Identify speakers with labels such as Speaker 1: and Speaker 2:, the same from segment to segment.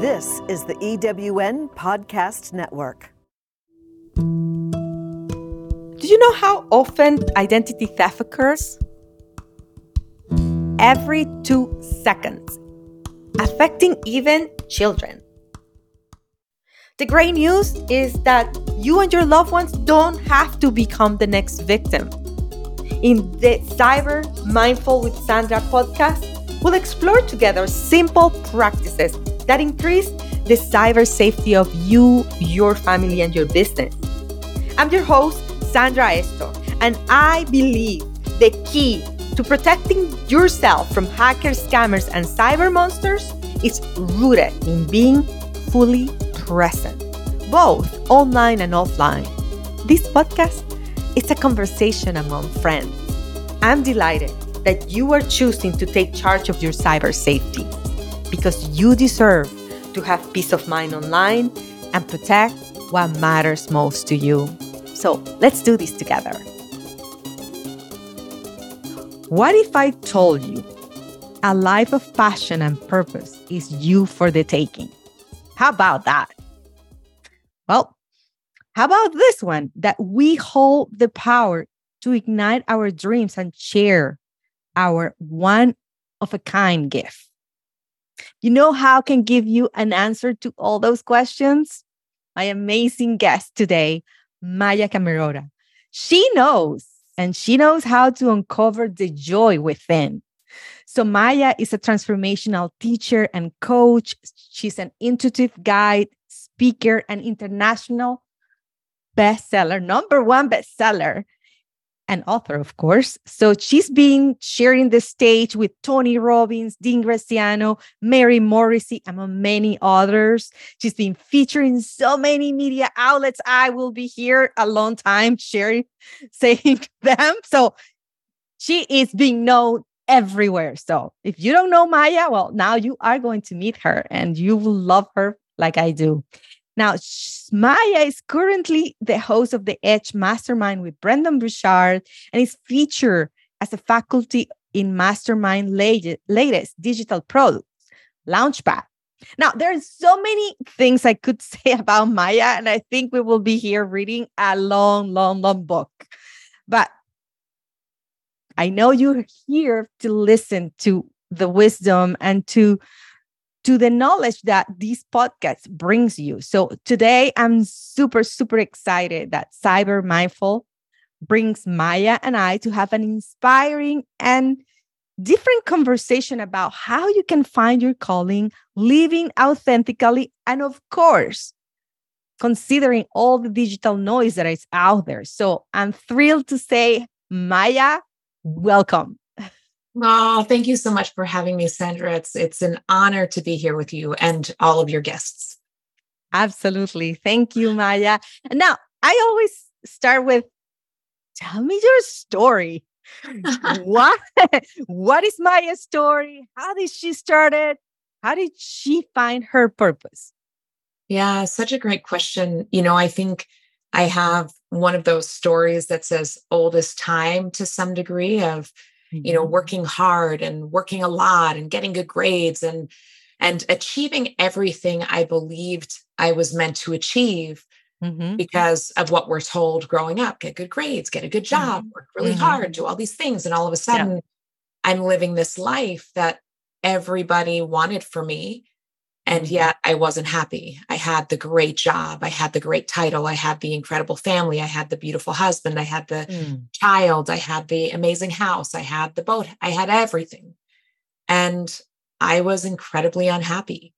Speaker 1: This is the EWN Podcast Network.
Speaker 2: Do you know how often identity theft occurs? Every two seconds, affecting even children. The great news is that you and your loved ones don't have to become the next victim. In the Cyber Mindful with Sandra podcast, we'll explore together simple practices that increase the cyber safety of you, your family, and your business. I'm your host, Sandra Estok, and I believe the key to protecting yourself from hackers, scammers, and cyber monsters is rooted in being fully present, both online and offline. This podcast is a conversation among friends. I'm delighted that you are choosing to take charge of your cyber safety because you deserve to have peace of mind online and protect what matters most to you. So let's do this together. What if I told you a life of passion and purpose is you for the taking? How about that? Well, how about this one that we hold the power to ignite our dreams and share our one of a kind gift? You know how can give you an answer to all those questions? My amazing guest today, Maya Comerota. She knows and she knows how to uncover the joy within. So, Maya is a transformational teacher and coach. She's an intuitive guide, speaker, and international bestseller, number one bestseller an author, of course. So she's been sharing the stage with Tony Robbins, Dean Graziosi, Mary Morrissey, among many others. She's been featuring so many media outlets. I will be here a long time sharing, saying them. So she is being known everywhere. So if you don't know Maya, well, now you are going to meet her and you will love her like I do. Now, Maya is currently the host of the Edge Mastermind with Brendon Burchard and is featured as a faculty in Mastermind latest digital products, Launchpad. Now, there's so many things I could say about Maya, and I think we will be here reading a long, long, long book. But I know you're here to listen to the wisdom and to to the knowledge that this podcast brings you. So today I'm super, super excited that Cyber Mindful brings Maya and I to have an inspiring and different conversation about how you can find your calling, living authentically, and of course, considering all the digital noise that is out there. So I'm thrilled to say, Maya, welcome.
Speaker 3: Oh, thank you so much for having me, Sandra. It's it's an honor to be here with you and all of your guests.
Speaker 2: Absolutely. Thank you, Maya. And now I always start with tell me your story. what what is Maya's story? How did she start it? How did she find her purpose?
Speaker 3: Yeah, such a great question. You know, I think I have one of those stories that says oldest time to some degree of mm-hmm. you know mm-hmm. working hard and working a lot and getting good grades and and achieving everything i believed i was meant to achieve mm-hmm. because of what we're told growing up get good grades get a good job mm-hmm. work really mm-hmm. hard do all these things and all of a sudden yeah. i'm living this life that everybody wanted for me and yet I wasn't happy. I had the great job. I had the great title. I had the incredible family. I had the beautiful husband. I had the mm. child. I had the amazing house. I had the boat. I had everything. And I was incredibly unhappy.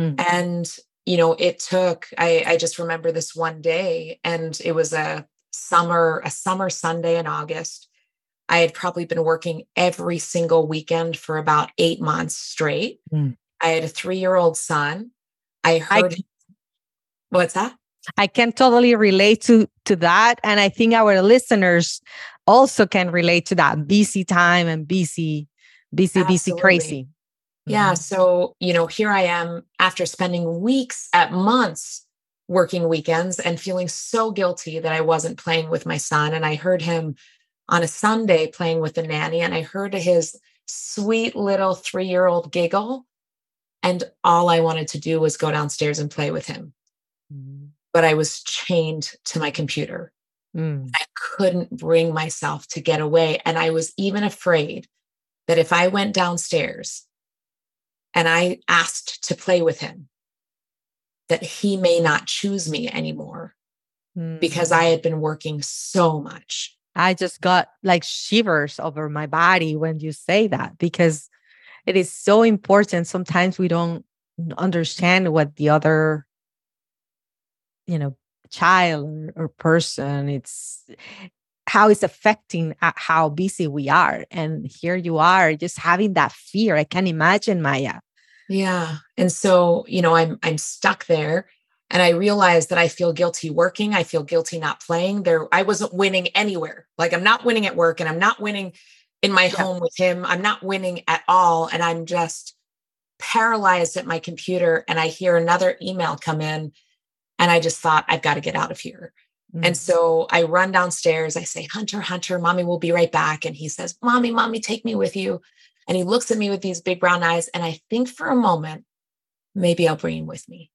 Speaker 3: Mm. And, you know, it took, I, I just remember this one day, and it was a summer, a summer Sunday in August. I had probably been working every single weekend for about eight months straight. Mm I had a three year old son. I heard. I, what's that?
Speaker 2: I can totally relate to to that, and I think our listeners also can relate to that busy time and busy, busy, Absolutely. busy, crazy.
Speaker 3: Yeah. Mm-hmm. So you know, here I am after spending weeks at months working weekends and feeling so guilty that I wasn't playing with my son. And I heard him on a Sunday playing with the nanny, and I heard his sweet little three year old giggle And all I wanted to do was go downstairs and play with him. Mm. But I was chained to my computer. Mm. I couldn't bring myself to get away. And I was even afraid that if I went downstairs and I asked to play with him, that he may not choose me anymore mm. because I had been working so much.
Speaker 2: I just got like shivers over my body when you say that because it is so important. Sometimes we don't understand what the other, you know, child or, or person it's how it's affecting uh, how busy we are. And here you are just having that fear. I can imagine maya.
Speaker 3: Yeah. And so you know i'm i'm stuck there and i realize that i feel guilty working. I feel guilty not playing. There i wasn't winning anywhere. Like i'm not winning at work and i'm not winning in my yeah. home with him i'm not winning at all and i'm just paralyzed at my computer and i hear another email come in and i just thought i've got to get out of here mm-hmm. and so i run downstairs i say hunter hunter mommy will be right back and he says mommy mommy take me with you and he looks at me with these big brown eyes and i think for a moment maybe i'll bring him with me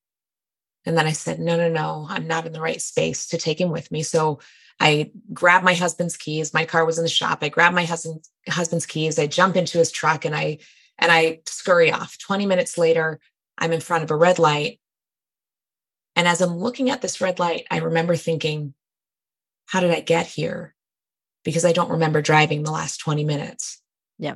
Speaker 3: and then I said, no, no, no, I'm not in the right space to take him with me. So I grab my husband's keys. My car was in the shop. I grab my husband's husband's keys. I jump into his truck and I and I scurry off. 20 minutes later, I'm in front of a red light. And as I'm looking at this red light, I remember thinking, how did I get here? Because I don't remember driving the last 20 minutes.
Speaker 2: Yeah.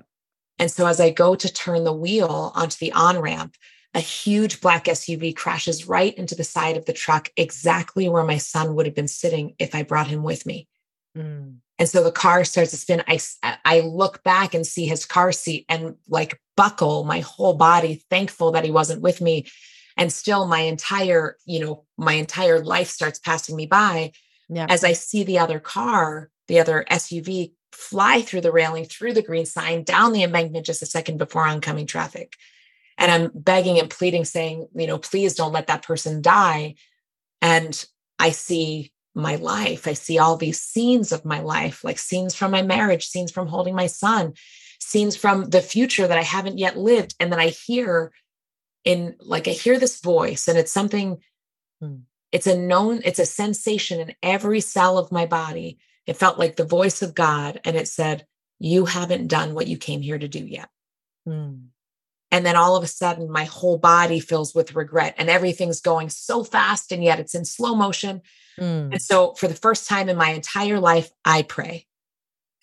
Speaker 3: And so as I go to turn the wheel onto the on ramp, a huge black SUV crashes right into the side of the truck, exactly where my son would have been sitting if I brought him with me. Mm. And so the car starts to spin. I, I look back and see his car seat and like buckle my whole body, thankful that he wasn't with me. And still my entire, you know, my entire life starts passing me by yeah. as I see the other car, the other SUV fly through the railing, through the green sign, down the embankment just a second before oncoming traffic and i'm begging and pleading saying you know please don't let that person die. And i see my life. I see all these scenes of my life like scenes from my marriage scenes from holding my son scenes from the future that i haven't yet lived. And then i hear in like i hear this voice and it's something hmm. it's a known it's a sensation in every cell of my body. It felt like the voice of god and it said you haven't done what you came here to do yet. Hmm. And then all of a sudden, my whole body fills with regret and everything's going so fast, and yet it's in slow motion. Mm. And so, for the first time in my entire life, I pray.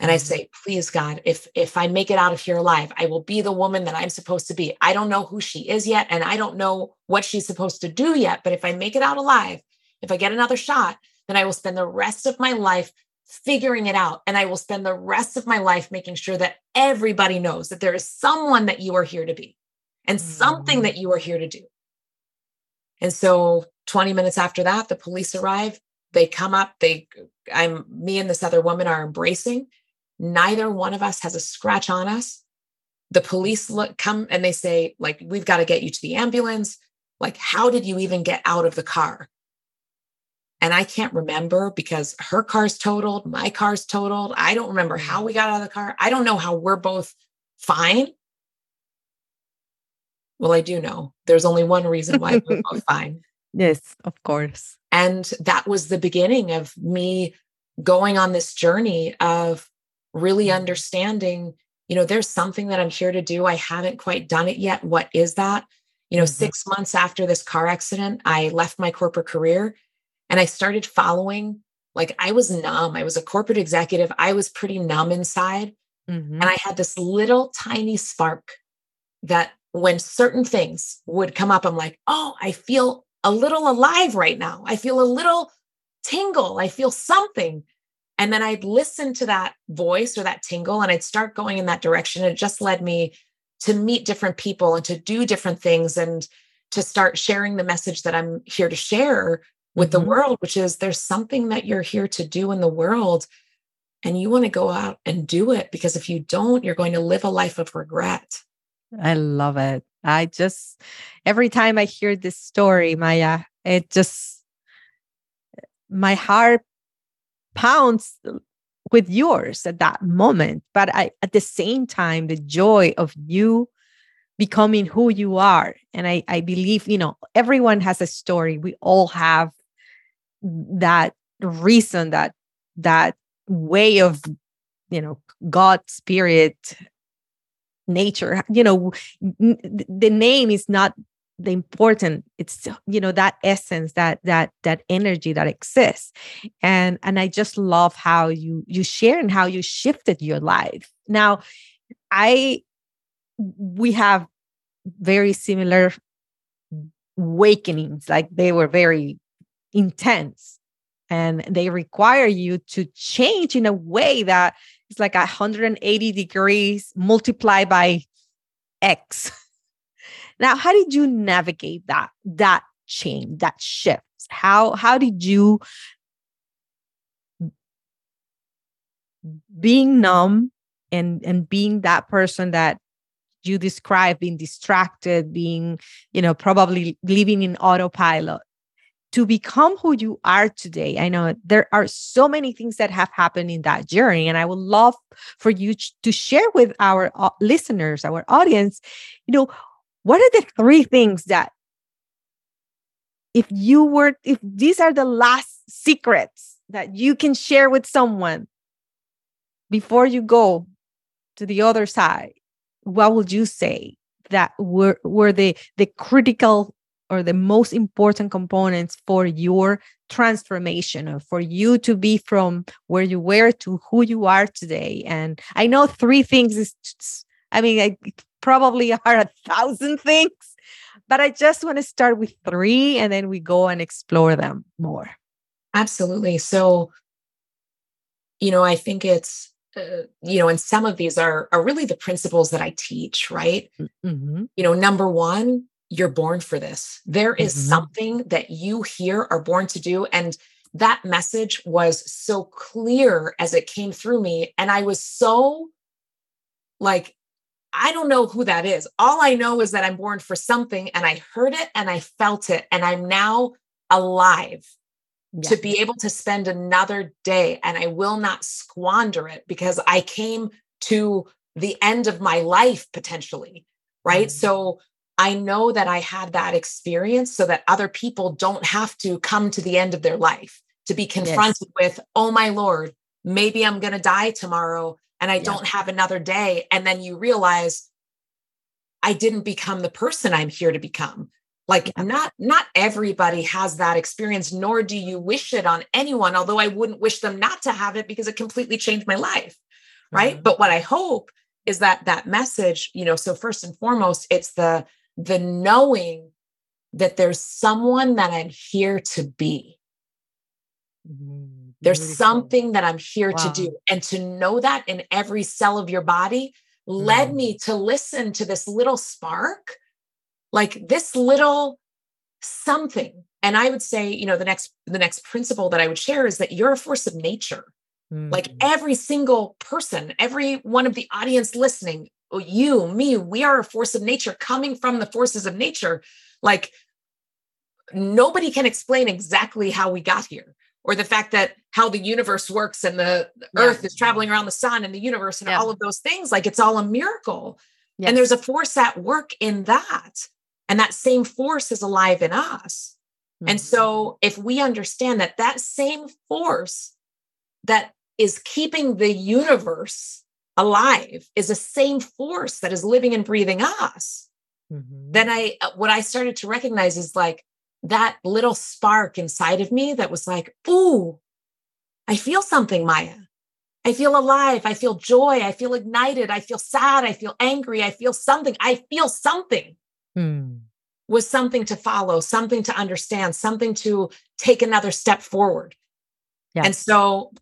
Speaker 3: And I mm-hmm. say, please, God, if if I make it out of here alive, I will be the woman that I'm supposed to be. I don't know who she is yet, and I don't know what she's supposed to do yet. But if I make it out alive, if I get another shot, then I will spend the rest of my life figuring it out. And I will spend the rest of my life making sure that everybody knows that there is someone that you are here to be and something that you are here to do. And so 20 minutes after that, the police arrive. They come up, they I'm me and this other woman are embracing. Neither one of us has a scratch on us. The police look come and they say, like, we've got to get you to the ambulance. Like, how did you even get out of the car? And I can't remember because her car's totaled, my car's totaled. I don't remember how mm. we got out of the car. I don't know how we're both fine. Well, I do know there's only one reason why we're both fine.
Speaker 2: Yes, of course.
Speaker 3: And that was the beginning of me going on this journey of really mm. understanding, you know, there's something that I'm here to do. I haven't quite done it yet. What is that? You know, mm-hmm. six months after this car accident, I left my corporate career and I started following. Like I was numb. I was a corporate executive. I was pretty numb inside. Mm-hmm. And I had this little tiny spark that when certain things would come up, I'm like, oh, I feel a little alive right now. I feel a little tingle. I feel something. And then I'd listen to that voice or that tingle and I'd start going in that direction. It just led me to meet different people and to do different things and to start sharing the message that I'm here to share with mm-hmm. the world, which is there's something that you're here to do in the world. And you want to go out and do it because if you don't, you're going to live a life of regret.
Speaker 2: I love it. I just, every time I hear this story, Maya, it just, my heart pounds with yours at that moment. But I, at the same time, the joy of you becoming who you are. And I, I believe, you know, everyone has a story. We all have that reason, that that way of, you know, God, spirit, nature. You know, the name is not the important it's you know that essence that that that energy that exists and and i just love how you you share and how you shifted your life now i we have very similar awakenings like they were very intense and they require you to change in a way that it's like 180 degrees multiplied by x. Now how did you navigate that that change that shift? How how did you being numb and and being that person that you describe being distracted being you know probably living in autopilot to become who you are today. I know there are so many things that have happened in that journey and i would love for you to share with our uh, listeners our audience you know what are the three things that if you were if these are the last secrets that you can share with someone before you go to the other side what would you say that were were the the critical or the most important components for your transformation or for you to be from where you were to who you are today and i know three things is i mean I probably are a thousand things but i just want to start with three and then we go and explore them more
Speaker 3: absolutely so you know i think it's uh, you know, and some of these are are really the principles that I teach, right? Mm-hmm. You know, number one, you're born for this. There is mm-hmm. something that you here are born to do, and that message was so clear as it came through me, and I was so like. I don't know who that is. All I know is that I'm born for something and I heard it and I felt it and I'm now alive to be able to spend another day and I will not squander it because I came to the end of my life potentially. Right. Mm-hmm. So I know that I had that experience so that other people don't have to come to the end of their life to be confronted yes. with, oh my Lord, maybe I'm going to die tomorrow and I yeah. don't have another day. And then you realize I didn't become the person I'm here to become. Like yeah. not not everybody has that experience nor do you wish it on anyone although I wouldn't wish them not to have it because it completely changed my life. Right? Mm-hmm. But what I hope is that that message, you know, so first and foremost it's the the knowing that there's someone that I'm here to be. Mm-hmm. There's something that I'm here wow. to do. And to know that in every cell of your body led mm. me to listen to this little spark like this little something and i would say you know the next the next principle that i would share is that you're a force of nature mm. like every single person every one of the audience listening you me we are a force of nature coming from the forces of nature like nobody can explain exactly how we got here or the fact that how the universe works and the, the yeah. earth is traveling around the sun and the universe and yeah. all of those things like it's all a miracle yes. and there's a force at work in that and that same force is alive in us. Mm-hmm. And so, if we understand that that same force that is keeping the universe alive is the same force that is living and breathing us, mm-hmm. then I, uh, what I started to recognize is like that little spark inside of me that was like, ooh, I feel something, Maya. I feel alive. I feel joy. I feel ignited. I feel sad. I feel angry. I feel something. I feel something hmm. was something to follow, something to understand, something to take another step forward. Yes. And so,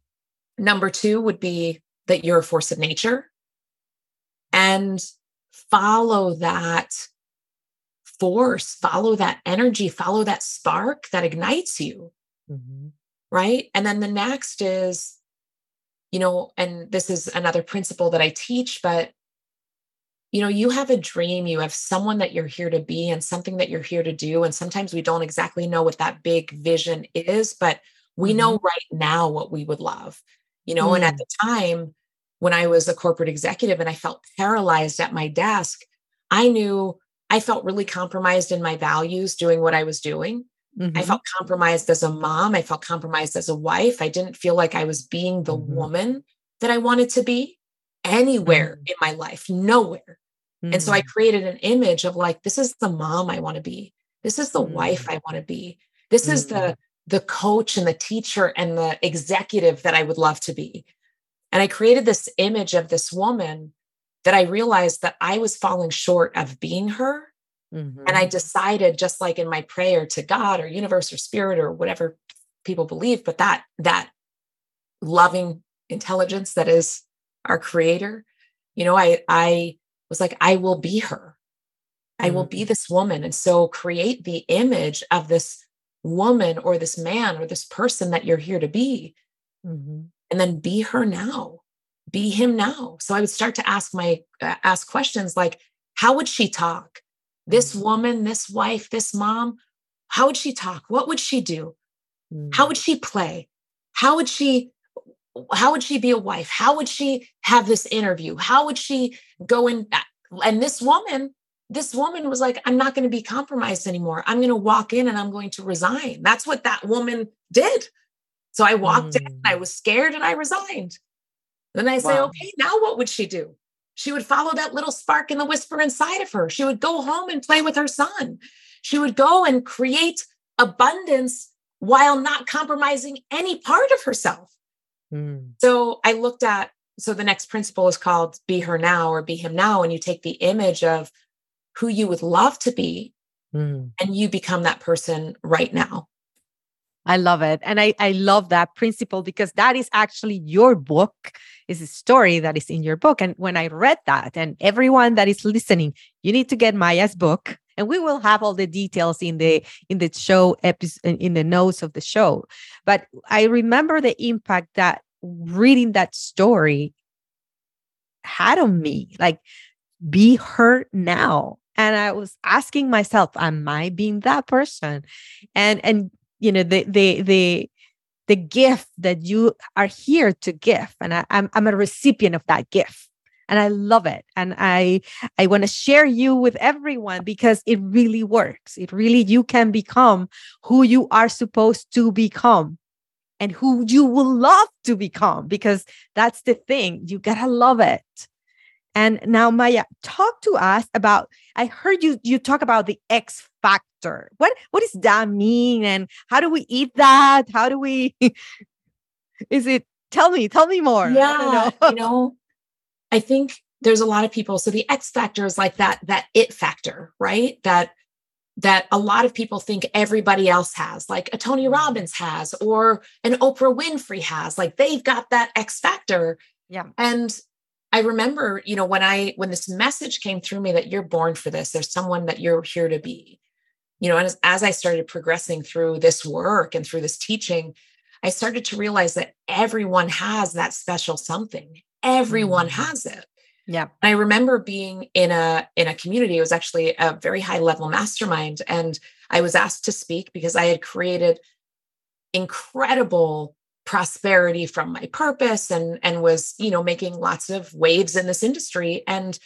Speaker 3: number two would be that you're a force of nature and follow that force, follow that energy, follow that spark that ignites you. Mm-hmm. Right. And then the next is, you know, and this is another principle that I teach, but you know, you have a dream, you have someone that you're here to be and something that you're here to do. And sometimes we don't exactly know what that big vision is, but we mm-hmm. know right now what we would love, you know. Mm. And at mm. the time when I was a corporate executive and I felt paralyzed at my desk, I knew I felt really compromised in my values doing what I was doing. Mm-hmm. I felt compromised as a mom. I felt compromised as a wife. I didn't feel like I was being the mm-hmm. woman that I wanted to be anywhere mm-hmm. in my life, nowhere. And so I mm-hmm. created an image of like, this is the mom I want to be. This is the wife mm. I want to be. This is the mm. the coach and the teacher and the executive that I would love to be. And I created this image of this woman that I realized that I was falling short of being her. Mm-hmm. And I mm-hmm. decided, just like in my prayer to God or universe or spirit or whatever people believe, but that that loving intelligence that is our creator, you know, I I was like, I will be her. I will be mm-hmm. this woman. And so create the image of this woman or this man or this person that you're here to be. Mm-hmm. And then be her now. Be him now. So i would start to ask my uh, ask questions like how would she talk? This mm. woman this wife this mom how would she talk? What would she do? Mm. how would she play? How would she how would she be a wife? How would she have this interview? How would she go in and this woman this woman was like i'm not going to be compromised anymore. I'm going to walk in and i'm going to resign. That's what that woman did so i walked mm. in i was scared and i resigned then I say, wow. okay, now what would she do? She would follow that little spark in the whisper inside of her. She would go home and play with her son. She would go and create abundance while not compromising any part of herself. Mm. So I looked at, so the next principle is called Be Her Now or Be Him Now. And you take the image of who you would love to be mm. and you become that person right now.
Speaker 2: I love it. And I, I love that principle because that is actually your book, is a story that is in your book. And when I read that, and everyone that is listening, you need to get Maya's book. And we will have all the details in the in the show episode in the notes of the show. But I remember the impact that reading that story had on me. Like, be her now and i was asking myself am i being that person and and you know the the the the gift that you are here to give. And I, I'm, I'm a recipient of that gift. And i love it. And i i want to share you with everyone because it really works. It really you can become who you are supposed to become and who you will love to become because that's the thing. You gotta love it and now maya talk to us about i heard you you talk about the x factor. What what does that mean? And how do we eat that? How do we is it tell me, tell me more.
Speaker 3: Yeah. Know. you know, I think there's a lot of people. So the X factor is like that, that it factor, right? That that a lot of people think everybody else has, like a Tony mm-hmm. Robbins has, or an Oprah Winfrey has. Like they've got that X factor.
Speaker 2: Yeah.
Speaker 3: And I remember, you know, when I when this message came through me that you're born for this, there's someone that you're here to be you know, as, as I started progressing through this work and through this teaching, I started to realize that everyone has that special something. Everyone mm-hmm. has it.
Speaker 2: Yeah.
Speaker 3: And I remember being in a in a community. It was actually a very high level mastermind, and I was asked to speak because I had created incredible prosperity from my purpose and and was you know making lots of waves in this industry. And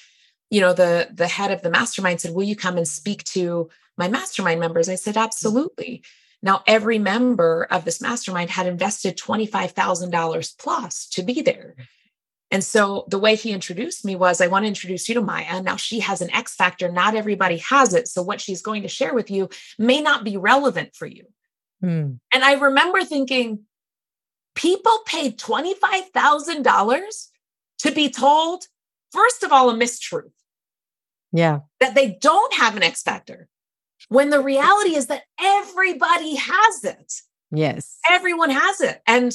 Speaker 3: you know the the head of the mastermind said will you come and speak to my mastermind members? I said absolutely. Now every member of this mastermind had invested $25000 plus to be there. And so the way he introduced me was i want to introduce you to maya. Now she has an x factor. Not everybody has it. So what she's going to share with you may not be relevant for you. Mm. and i remember thinking people paid $25000 to be told first of all a mistruth
Speaker 2: yeah.
Speaker 3: That they don't have an X factor. When the reality is that everybody has it.
Speaker 2: Yes.
Speaker 3: Everyone has it. And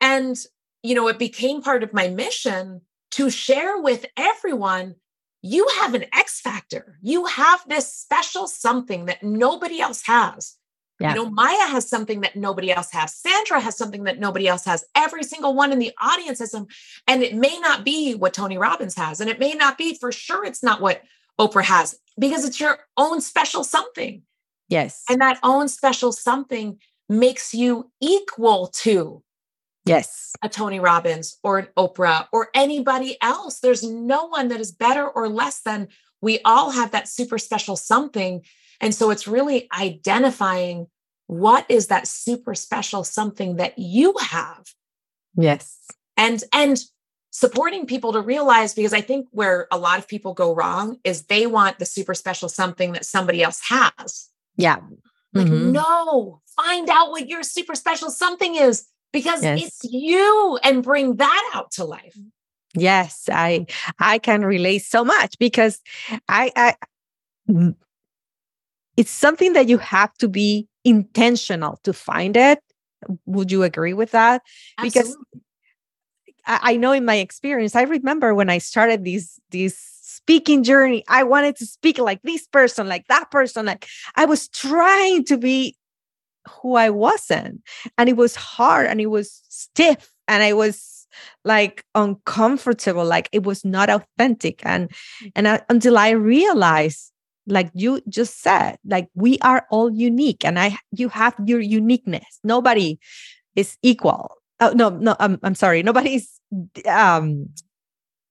Speaker 3: and you know, it became part of my mission to share with everyone you have an X factor. You have this special something that nobody else has. Yeah. You know, Maya has something that nobody else has. Sandra has something that nobody else has. Every single one in the audience has them. And it may not be what Tony Robbins has. And it may not be for sure. It's not what Oprah has because it's your own special something.
Speaker 2: Yes.
Speaker 3: And that own special something makes you equal to
Speaker 2: yes
Speaker 3: a Tony Robbins or an Oprah or anybody else. There's no one that is better or less than we all have that super special something. And so it's really identifying what is that super special something that you have.
Speaker 2: Yes.
Speaker 3: And and supporting people to realize because I think where a lot of people go wrong is they want the super special something that somebody else has.
Speaker 2: Yeah.
Speaker 3: Like, mm-hmm. no, find out what your super special something is because yes. it's you and bring that out to life.
Speaker 2: Yes, I I can relate so much because I I it's something that you have to be intentional to find it. Would you agree with that? Absolutely. Because I know in my experience, I remember when I started this this speaking journey, I wanted to speak like this person, like that person. Like I was trying to be who I wasn't. And it was hard and it was stiff and I was like uncomfortable, like it was not authentic. And and I, until I realized, like you just said, like we are all unique and I you have your uniqueness. Nobody is equal Oh no, no, I'm I'm sorry. Nobody's um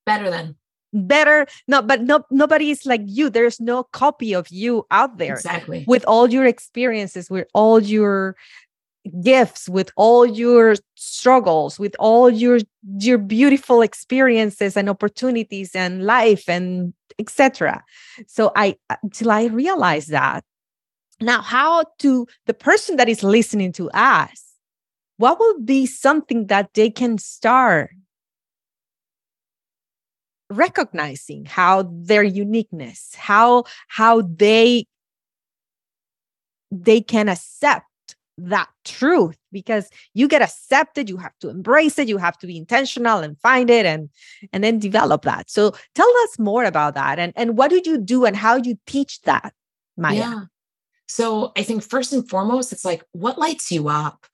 Speaker 3: better than
Speaker 2: better. No, but no nobody is like you. There's no copy of you out there.
Speaker 3: Exactly.
Speaker 2: With all your experiences, with all your gifts, with all your struggles, with all your your beautiful experiences and opportunities and life and etc. So I until I realized that. Now, how to the person that is listening to us what will be something that they can start recognizing how their uniqueness how how they they can accept that truth because you get accepted you have to embrace it you have to be intentional and find it and and then develop that so tell us more about that and and what did you do and how you teach that maya yeah.
Speaker 3: so i think first and foremost it's like what lights you up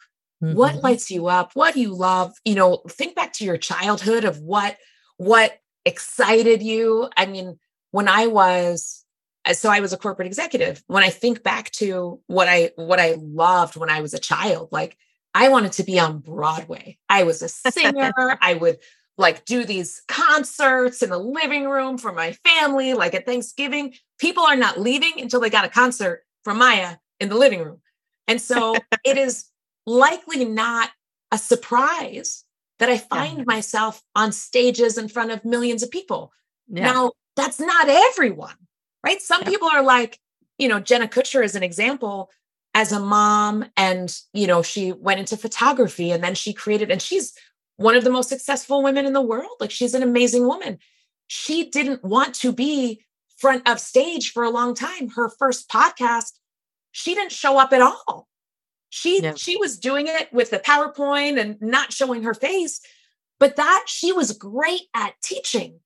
Speaker 3: Mm-hmm. What lights you up? What do you love? You know, think back to your childhood of what what excited you. I mean, when I was Uh, so I was a corporate executive. When I think back to what I what I loved when I was a child, like I wanted to be on Broadway. I was a singer. I would like do these concerts in the living room for my family, like at Thanksgiving. People are not leaving until they got a concert from Maya in the living room. And so it is likely not a surprise that I find yeah. myself on stages in front of millions of people. Yeah. Now, that's not everyone, right? Some yeah. people are like, you know, Jenna Kutcher is an example as a mom, and, you know, she went into photography and then she created, and she's one of the most successful women in the world. Like, she's an amazing woman. She didn't want to be front of stage for a long time. Her first podcast, she didn't show up at all. She yeah. she was doing it with the PowerPoint and not showing her face, but that she was great at teaching.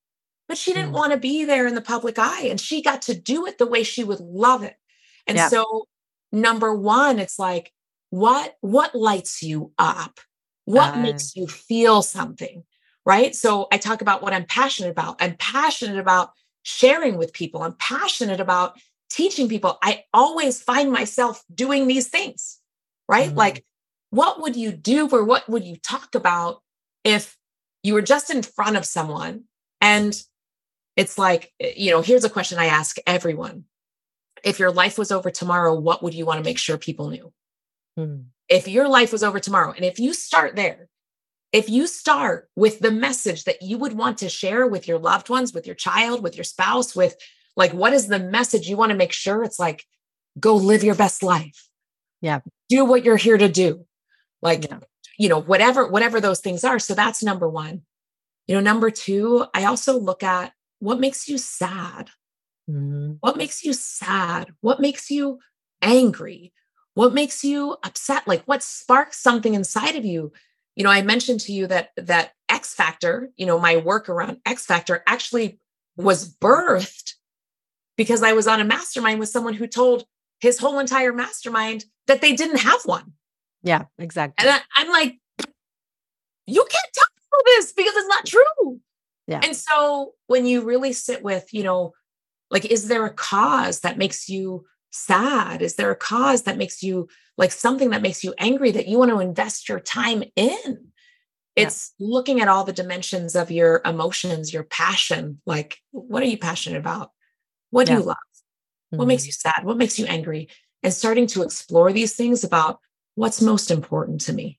Speaker 3: But she didn't mm. want to be there in the public eye and she got to do it the way she would love it. And yeah. so number 1 it's like what what lights you up? What uh, makes you feel something? Right? So I talk about what I'm passionate about. I'm passionate about sharing with people. I'm passionate about teaching people. I always find myself doing these things right? Mm-hmm. Like, what would you do or what would you talk about if you were just in front of someone and it's like, eh, you know, here's a question I ask everyone. If your life was over tomorrow, what would you want to make sure people knew? Mm-hmm. If your life was over tomorrow, and if you start there, if you start with the message that you would want to share with your loved ones, with your child, with your spouse, with like, what is the message you want to make sure it's like, go live your best life?
Speaker 2: Yeah
Speaker 3: do what you're here to do like yeah. you know whatever whatever those things are so that's number one you know number two i also look at what makes you sad mm-hmm. what makes you sad what makes you angry what makes you upset like what sparks something inside of you you know i mentioned to you that that x factor you know my work around x factor actually was birthed because i was on a mastermind with someone who told his whole entire mastermind that they didn't have one.
Speaker 2: Yeah, exactly.
Speaker 3: And I, am like, you can't tell people this because it's not true.
Speaker 2: Yeah.
Speaker 3: And so when you really sit with, you know, like, is there a cause that makes you sad? Is there a cause that makes you like something that makes you angry that you want to invest your time in? It's yeah. looking at all the dimensions of your emotions, your passion. Like, what are you passionate about? What do you love? What mm-hmm. makes you sad? What makes you angry? And starting to explore these things about what's most important to me.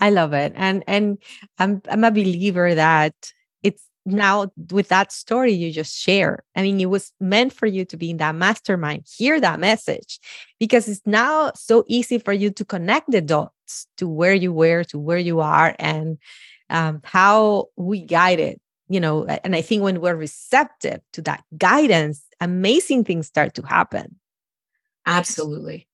Speaker 2: I love it. And and I'm I'm a believer that it's now with that story you just share. I mean, it was meant for you to be in that mastermind, hear that message, because it's now so easy for you to connect the dots to where you were, to where you are, and um, how we guide it. You know, and I think when we're receptive to that guidance, amazing things start to happen.
Speaker 3: Absolutely.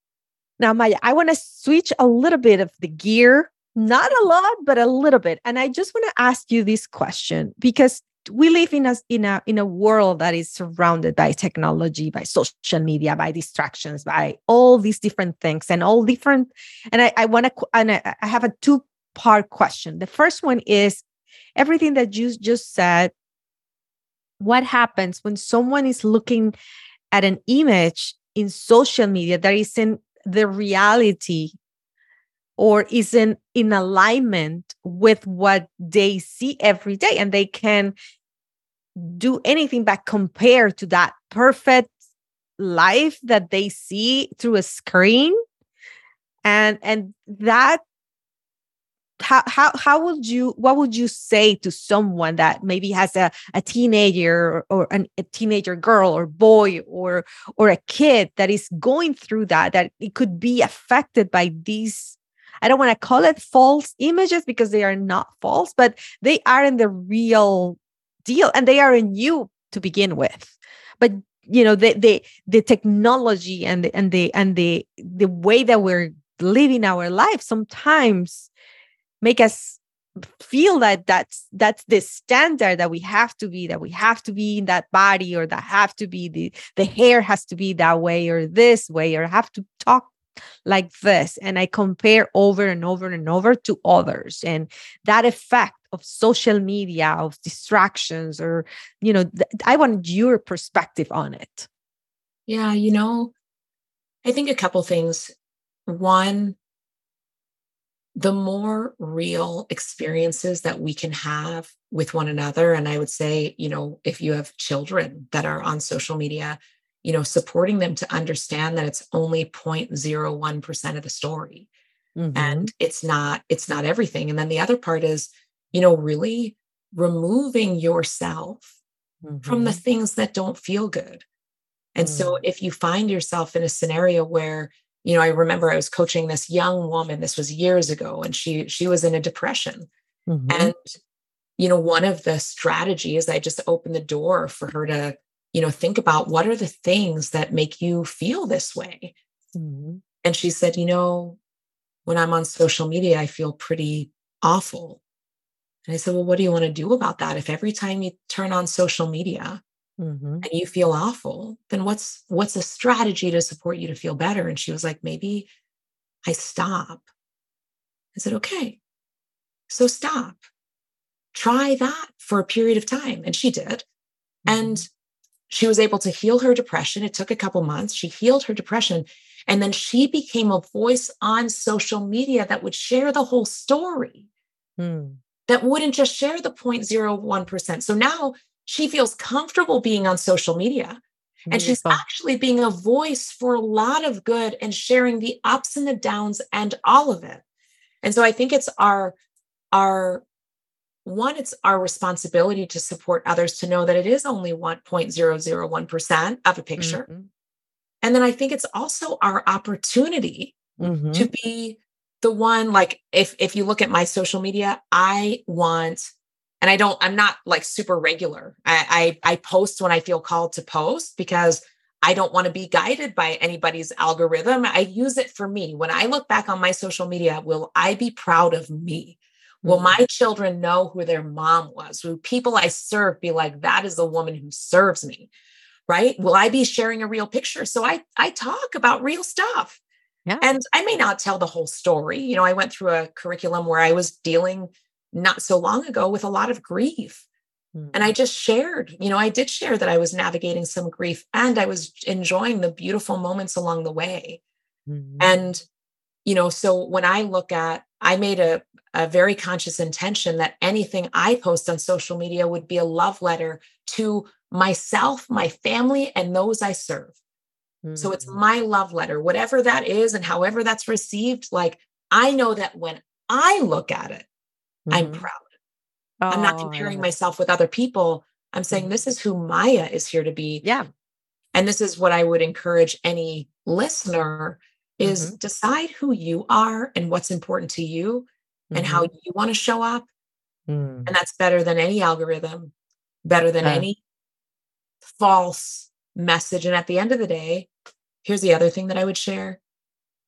Speaker 2: Now, Maya, I want to switch a little bit of the gear not a lot but a little bit. And i just want to ask you this question because we live in a in a in a world that is surrounded by technology by social media by distractions by all these different things and all different and i, I want to and I, I have a two part question. The first one is everything that you just said what happens when someone is looking at an image in social media that isn't the reality or isn't in alignment with what they see every day and they can do anything but compare to that perfect life that they see through a screen. And and that how how how would you what would you say to someone that maybe has a, a teenager or, an, a teenager girl or boy or or a kid that is going through that that it could be affected by these I don't want to call it false images because they are not false, but they are in the real deal and they are in you to begin with. But you know, the the the technology and the and the and the the way that we're living our life sometimes make us feel that that's that's the standard that we have to be that we have to be in that body or that have to be the the hair has to be that way or this way or have to talk like this and i compare over and over and over to others. And that effect of social media of distractions or you know th- i want your perspective on it.
Speaker 3: Yeah you know i think a couple things. One the more real experiences that we can have with one another and i would say you know if you have children that are on social media you know, supporting them to understand that it's only 0.01% of the story. Mm-hmm. And it's not, it's not everything. And then the other part is, you know, really removing yourself mm-hmm. from the mm-hmm. things that don't feel good. And mm-hmm. so mm. if you find yourself in a scenario where, you know, I remember I was coaching this young woman, this was years ago, and she she was in a depression. Mm-hmm. And you know, one of the strategies I just opened the door for her to you know, think about what are the things that make you feel this way. Mm-hmm. And she said, you know, when I'm on social media, I feel pretty awful. And I said, well, what do you want to do about that? If every time you turn on social media mm-hmm. and you feel awful, then what's what's a strategy to support you to feel better? And she was like, maybe I stop. I said, okay, so stop. Try that for a period of time. And she did. Mm-hmm. And she was able to heal her depression. It took a couple months. She healed her depression. And then she became a voice on social media that would share the whole story, hmm. that wouldn't just share the 0.01%. So now she feels comfortable being on social media. And she's actually being a voice for a lot of good and sharing the ups and the downs and all of it. And so I think it's our our one, it's our responsibility to support others to know that it is only 1.001% of a picture. Mm-hmm. And then I think it's also our opportunity mm-hmm. to be the one, like if if you look at my social media, I want, and I don't, I'm not like super regular. I I, I post when I feel called to post because I don't want to be guided by anybody's algorithm. I use it for me. When I look back on my social media, will I be proud of me? Will mm-hmm. my children know who their mom was? Will people I serve be like, that is the woman who serves me? Right? Will I be sharing a real picture? So I I talk about real stuff. Yeah. And I may not tell the whole story. You know, I went through a curriculum where I was dealing not so long ago with a lot of grief. Mm-hmm. And I mm. just shared, you know, I did share that I was navigating some grief and I was enjoying the beautiful moments along the way. Mm-hmm. And, you know, so when I look at, I made a, a very conscious intention that anything I post on social media would be a love letter to myself, my family, and those I serve. Mm-hmm. So it's mm. my love letter, whatever that is, and however that's received. Like I know that when I look at it, mm-hmm. I'm proud. Oh, I'm not comparing myself with other people. I'm saying mm-hmm. this is who Maya is here to be.
Speaker 2: Yeah.
Speaker 3: And this is what I would encourage any listener is mm-hmm. decide who you are and what's important to you and how mm-hmm. you want to show up. Mm. And that's better than any algorithm, better than any false message. And at the end of the day, here's the other thing that I would share.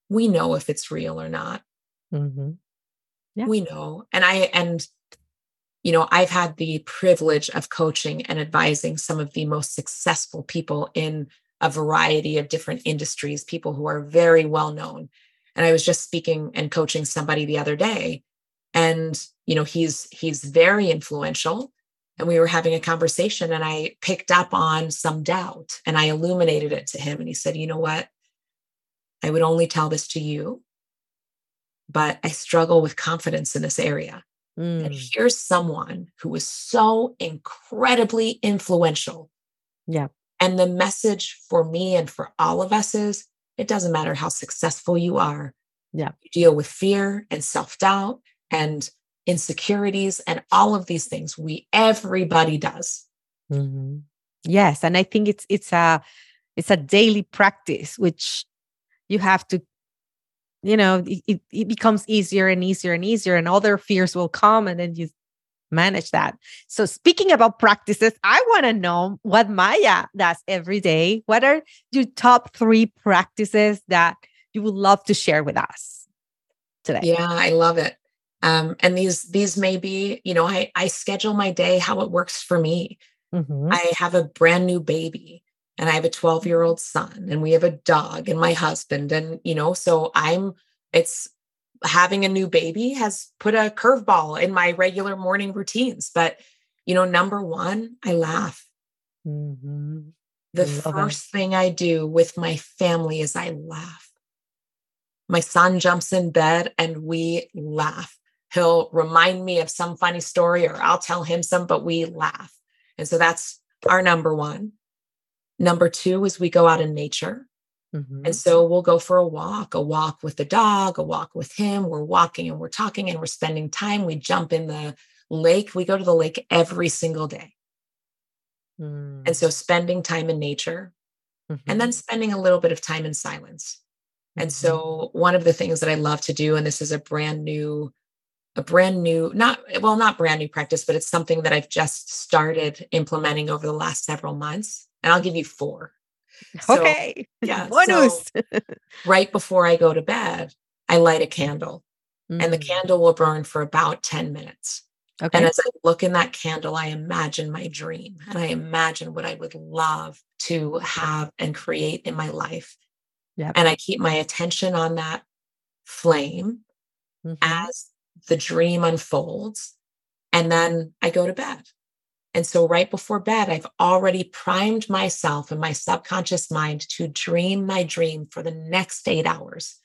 Speaker 3: We know if it's real or not. Mm-hmm. Yeah. We know. And I, and, you know, I've had the privilege of coaching and advising some of the most successful people in a variety of different industries, people who are very well known. And I was just speaking and coaching somebody the other day and you know he's he's very influential and we were having a conversation and I picked up on some doubt and I illuminated it to him and he said, "You know what? I would only tell this to you, but I struggle with confidence in this area." Mm. And here's someone who is so incredibly influential.
Speaker 2: Yeah.
Speaker 3: And the message for me and for all of us is it doesn't matter how successful you are.
Speaker 2: Yeah.
Speaker 3: You deal with fear and self-doubt and insecurities and all of these things we everybody does.
Speaker 2: Mm-hmm. yes and i think it's it's a it's a daily practice which you have to you know it, it becomes easier and easier and easier and other fears will come and then you manage that. So speaking about practices i want to know what maya does every day. What are your top three practices that you would love to share with us today?
Speaker 3: Yeah i love it um, and these these may be you know i i schedule my day how it works for me mm-hmm. i have a brand new baby and i have a 12 year old son and we have a dog and my husband and you know so i'm it's having a new baby has put a curveball in my regular morning routines but you know number one i laugh mm-hmm. the first it. thing i do with my family is i laugh my son jumps in bed and we laugh He'll remind me of some funny story or I'll tell him some, but we laugh. And so that's our number one. Number two is we go out in nature. Mm-hmm. And so we'll go for a walk, a walk with the dog, a walk with him. We're walking and we're talking and we're spending time. We jump in the lake. We go to the lake every single day. Mm. And so spending time in nature mm-hmm. and then spending a little bit of time in silence. And mm-hmm. so one of the things that I love to do, and this is a brand new a brand new, not well, not brand new practice, but it's something that I've just started implementing over the last several months. And I'll give you four.
Speaker 2: Okay.
Speaker 3: So, yeah. so right before I go to bed, I light a candle mm. and the mm. candle will burn for about 10 minutes. Okay. And as I look in that candle, I imagine my dream and I imagine what I would love to have and create in my life. Yep. And I keep my attention on that flame mm-hmm. as the dream unfolds, and then I go to bed. And so, right before bed, I've already primed myself and my subconscious mind to dream my dream for the next eight hours.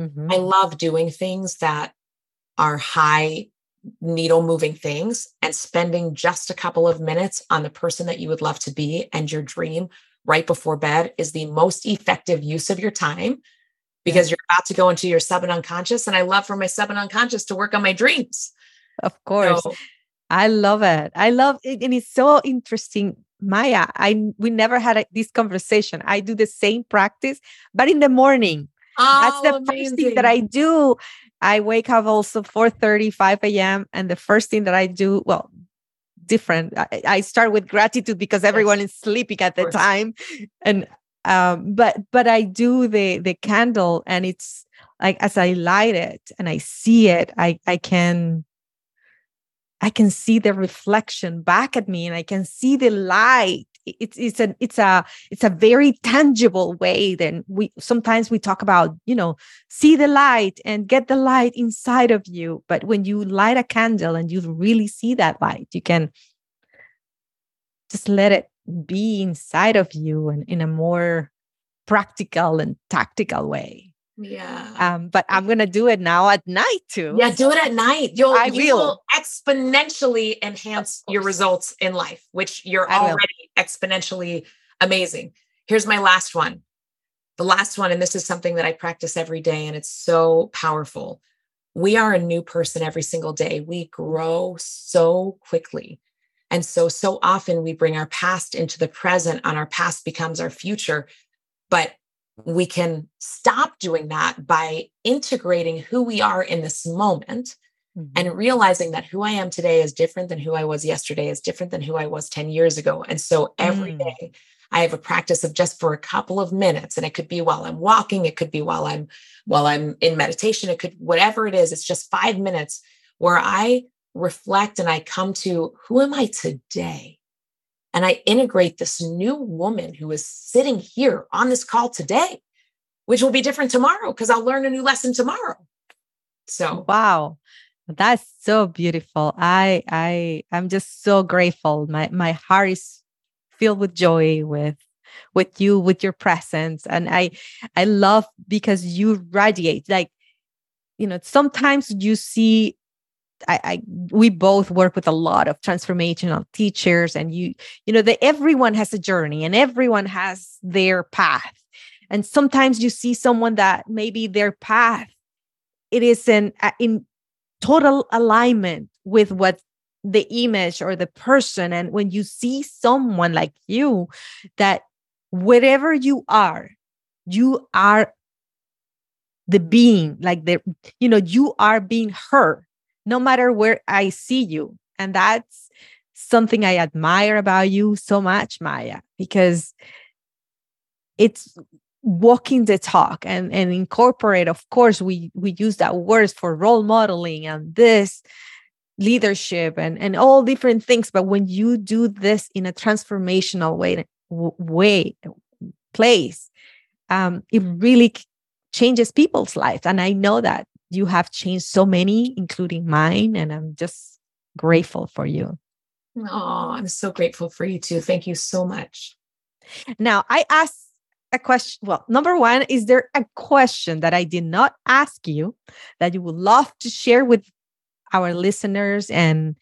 Speaker 3: Mm-hmm. I love doing things that are high needle moving things and spending just a couple of minutes on the person that you would love to be and your dream right before bed is the most effective use of your time because you're about to go into your sub and unconscious. And I love for my sub and unconscious to work on my dreams.
Speaker 2: Of course. So, I love it. I love it. And it's so interesting. Maya, I we never had a, this conversation. I do the same practice, but in the morning. Oh, That's the amazing. first thing that I do. I wake up also 4 35 a.m. And the first thing that I do, well, different. I, I start with gratitude because everyone yes. is sleeping at the time. And um but but i do the the candle and it's like as i light it and i see it i i can i can see the reflection back at me and i can see the light. It's it's a it's a it's a very tangible way then we sometimes we talk about you know see the light and get the light inside of you. But when you light a candle and you really see that light you can just let it be inside of you and in a more practical and tactical way.
Speaker 3: Yeah.
Speaker 2: Um, but I'm gonna do it now at night too.
Speaker 3: Yeah, do it at night. You'll
Speaker 2: I
Speaker 3: you
Speaker 2: will.
Speaker 3: exponentially enhance your results in life, which you're
Speaker 2: I will.
Speaker 3: already exponentially amazing. Here's my last one. The last one, and this is something that I practice every day, and it's so powerful. We are a new person every single day. We grow so quickly. And so, so often we bring our past into the present, and our past becomes our future. But we can stop doing that by integrating who we are in this moment
Speaker 2: Mhm.
Speaker 3: and realizing that who I am today is different than who I was yesterday, is different than who I was 10 years ago. And so every
Speaker 2: Mm.
Speaker 3: day I have a practice of just for a couple of minutes. And it could be while I'm walking, it could be while I'm while I'm in meditation, it could whatever it is, it's just five minutes where I reflect and I come to who am I today? And I integrate this new woman who is sitting here on this call today, which will be different tomorrow because I'll learn a new lesson tomorrow. So
Speaker 2: Wow. That's so beautiful. I I I'm just so grateful. My my heart is filled with joy with with you with your presence and I I love because you radiate like you know sometimes you see I, I we both work with a lot of transformational teachers and you you know that everyone has a journey and everyone has their path. And sometimes you see someone that maybe their path it is in in total alignment with what the image or the person. And when you see someone like you that wherever you are you are the being like the you know you are being her no matter where i see you. And that's something i admire about you so much maya because it's walking the talk and and incorporate of course we we use that words for role modeling and this leadership and and all different things. But when you do this in a transformational way way place um it really changes people's lives. And i know that you have changed so many including mine and i'm just grateful for you
Speaker 3: Oh, I'm so grateful for you too. Thank you so much.
Speaker 2: Now, I asked a question. Well, number one, is there a question that I did not ask you that you would love to share with our listeners? And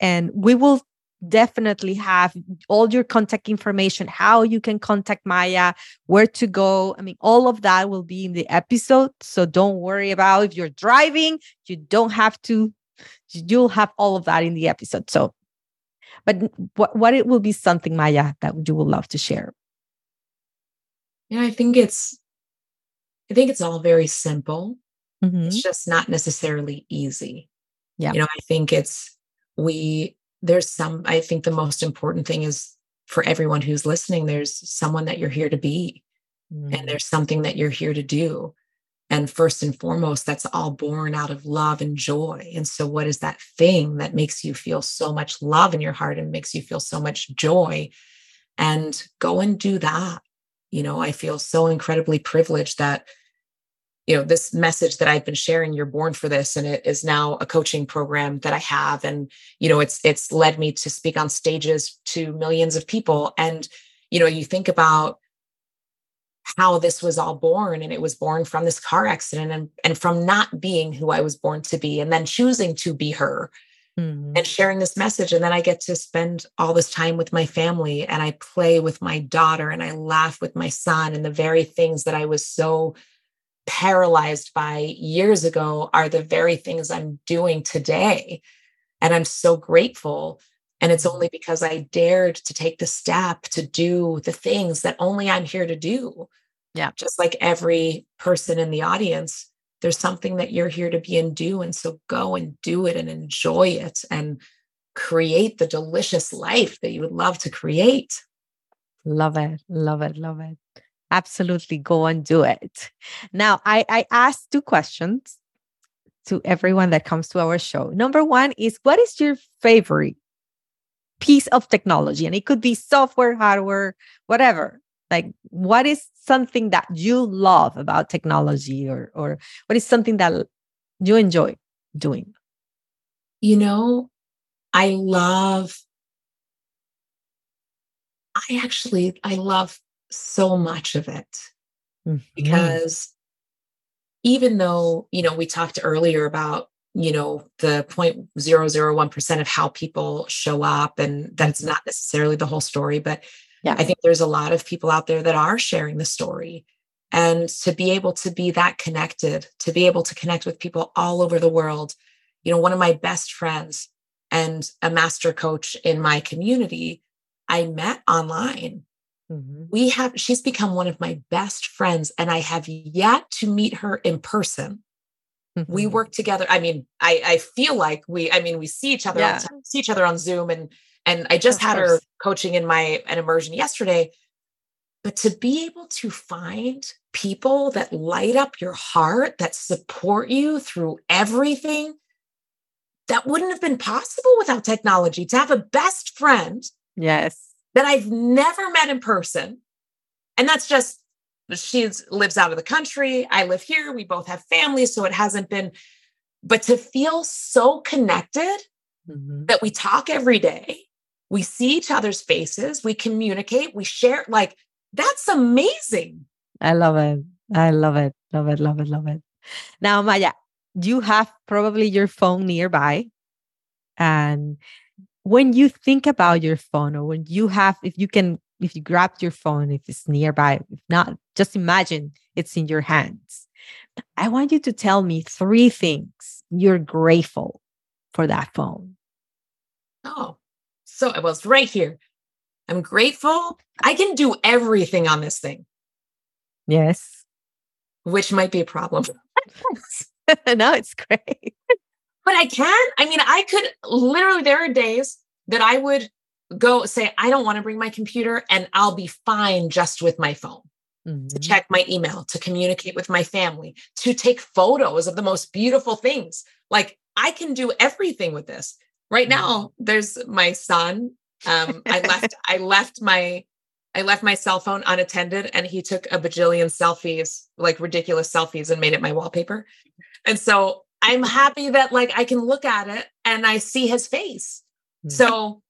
Speaker 2: and we will definitely have all your contact information, how you can contact Maya, where to go. I mean, all of that will be in the episode. So don't worry about if you're driving, you don't have to, you'll have all of that in the episode. So but what, what it will be something maya that you would love to share
Speaker 3: Yeah, I think it's I think it's all very simple.
Speaker 2: Mhm.
Speaker 3: It's just not necessarily easy.
Speaker 2: Yeah.
Speaker 3: You know, I think it's we there's some I think the most important thing is for everyone who's listening, there's someone that you're here to be
Speaker 2: Mm.
Speaker 3: and there's something that you're here to do. And first and foremost, that's all born out of love and joy. And so, what is that thing that makes you feel so much love in your heart and makes you feel so much joy? And go and do that. You know, I feel so incredibly privileged that, you know, this message that I've been sharing, you're born for this. And it is now a coaching program that I have. And, you know, it's it's led me to speak on stages to millions of people. And, you know, you think about how this was all born and it was born from this car accident and, and from not being who i was born to be and then choosing to be her
Speaker 2: Mhm.
Speaker 3: and sharing this message and then i get to spend all this time with my family and i play with my daughter and i laugh with my son and the very things that i was so paralyzed by years ago are the very things i'm doing today and i'm so grateful and it's only because i dared to take the step to do the things that only i'm here to do
Speaker 2: Yeah.
Speaker 3: just like every person in the audience there's something that you're here to be and do and so go and do it and enjoy it and create the delicious life that you would love to create
Speaker 2: Love it. Love it. Love it. Absolutely. Go and do it. Now, I, I asked two questions to everyone that comes to our show. Number one is what is your favorite piece of technology? And it could be software, hardware, whatever. Like, what is something that you love about technology or, or what is something that you enjoy doing?
Speaker 3: you know i love i actually i love so much of it
Speaker 2: Mhm.
Speaker 3: because even though, you know, we talked earlier about, you know, the 0.001% of how people show up and that it's not necessarily the whole story, but yeah. I think there's a lot of people out there that are sharing the story. And to be able to be that connected, to be able to connect with people all over the world. You know, one of my best friends and a master coach in my community, I met online. Mm-hmm. We have, she's become one of my best friends, and I have yet to meet her in person. Mm-hmm. We work together. I mean, I, I feel like we, I mean, we see each other, yeah. see each other on Zoom and and I just of had course. her coaching in my an immersion yesterday. But to be able to find people that light up your heart, that support you through everything, that wouldn't have been possible without technology. To have a best friend,
Speaker 2: yes,
Speaker 3: that I've never met in person, and that's just she lives out of the country. I live here. We both have families, so it hasn't been. But to feel so connected mm-hmm. that we talk every day, we see each other's faces, we communicate, we share. Like, that's amazing.
Speaker 2: I love it. I love it. Love it. Love it. Love it. Now, Maya, you have probably your phone nearby. And when you think about your phone, or when you have, if you can, if you grab your phone, if it's nearby, if not, just imagine it's in your hands. I want you to tell me three things you're grateful for that phone.
Speaker 3: Oh, so it was right here. I'm grateful. I can do everything on this thing.
Speaker 2: Yes.
Speaker 3: Which might be a problem.
Speaker 2: no, it's great.
Speaker 3: But I can. I mean, I could literally, there are days that I would go say, I don't want to bring my computer and I'll be fine just with my phone. Mm-hmm. To check my email, to communicate with my family, to take photos of the most beautiful things. Like I can do everything with this. Right mm-hmm. now, there's my son. Um, I left I left my I left my cell phone unattended and he took a bajillion selfies, like ridiculous selfies, and made it my wallpaper. And so I'm happy that like I can look at it and I see his face. Mm-hmm. So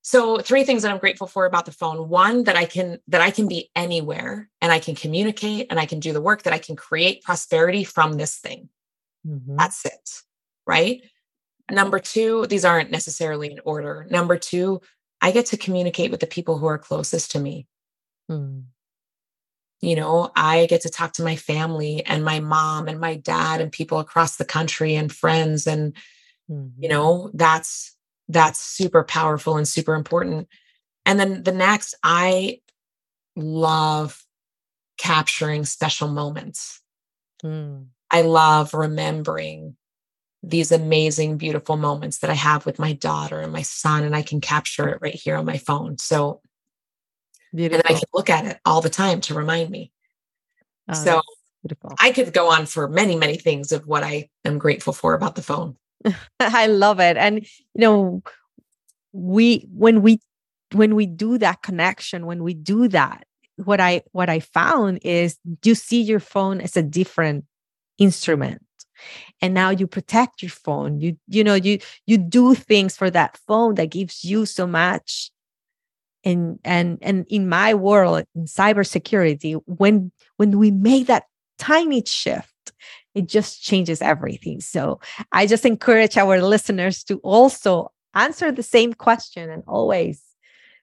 Speaker 3: so three things that I'm grateful for about the phone. One, that I can that I can be anywhere and I can communicate and I can do the work that I can create prosperity from this thing. Mm-hmm. That's it. Right. Number two, these aren't necessarily in order. Number two, I get to communicate with the people who are closest to me. Mm. You know, I get to talk to my family and my mom and my dad and people across the country and friends. And, mm-hmm. you know, that's that's super powerful and super important. And then the next, I love capturing special moments. Mm. I love remembering these amazing, beautiful moments that I have with my daughter and my son, and I can capture it right here on my phone. So, beautiful. and I can look at it all the time to remind me. Oh, so, beautiful. I could go on for many, many things of what I am grateful for about the phone.
Speaker 2: I love it. And, you know, we, when we, when we do that connection, when we do that, what I, what I found is you see your phone as a different instrument and now you protect your phone you you know you you do things for that phone that gives you so much and and and in my world in cybersecurity when when we make that tiny shift it just changes everything so i just encourage our listeners to also answer the same question and always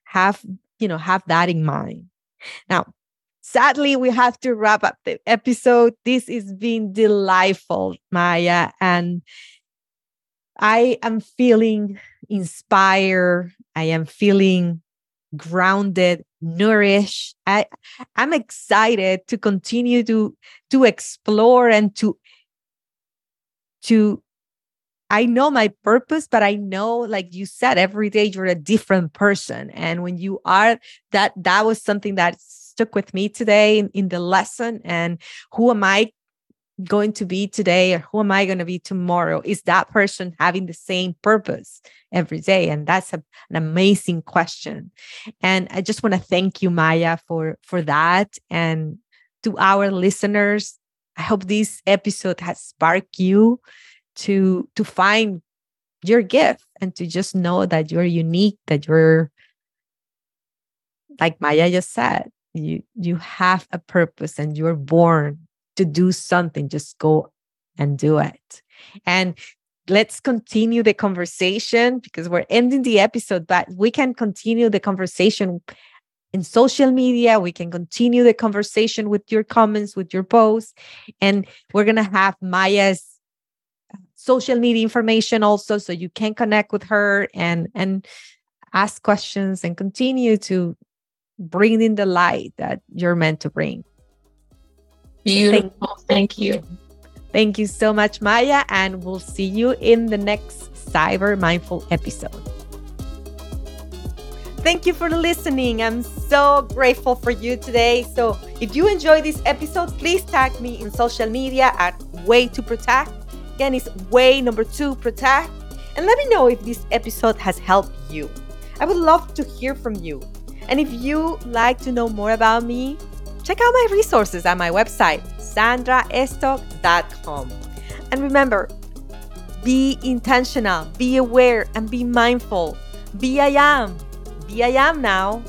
Speaker 2: have you know have that in mind now sadly, we have to wrap up the episode. This has been delightful, Maya. And I am feeling inspired. I am feeling grounded, nourished. I, I'm excited to continue to, to explore and to, to I know my purpose, but I know, like you said, every day you're a different person. And when you are that, that was something that stuck with me today in, in the lesson and who am I going to be today or who am I going to be tomorrow? Is that person having the same purpose every day? And that's a, an amazing question. And I just want to thank you, Maya, for for that. And to our listeners, I hope this episode has sparked you to to find your gift and to just know that you're unique, that you're like Maya just said, you you have a purpose and you're born to do something, just go and do it. And let's continue the conversation because we're ending the episode, but we can continue the conversation in social media. We can continue the conversation with your comments, with your posts. And we're going to have Maya's social media information also so you can connect with her and and ask questions and continue to bring in the light that you're meant to bring.
Speaker 3: Beautiful. Thank you.
Speaker 2: Thank you so much, Maya, and we'll see you in the next Cyber Mindful episode. Thank you for listening. I'm so grateful for you today. So, if you enjoy this episode, please tag me in social media at Way to Protect. Again, it's Way number two Protect. And let me know if this episode has helped you. I would love to hear from you. And if you like to know more about me, check out my resources at my website, sandraestok.com. And remember, be intentional, be aware, and be mindful. Be I am. Be I am now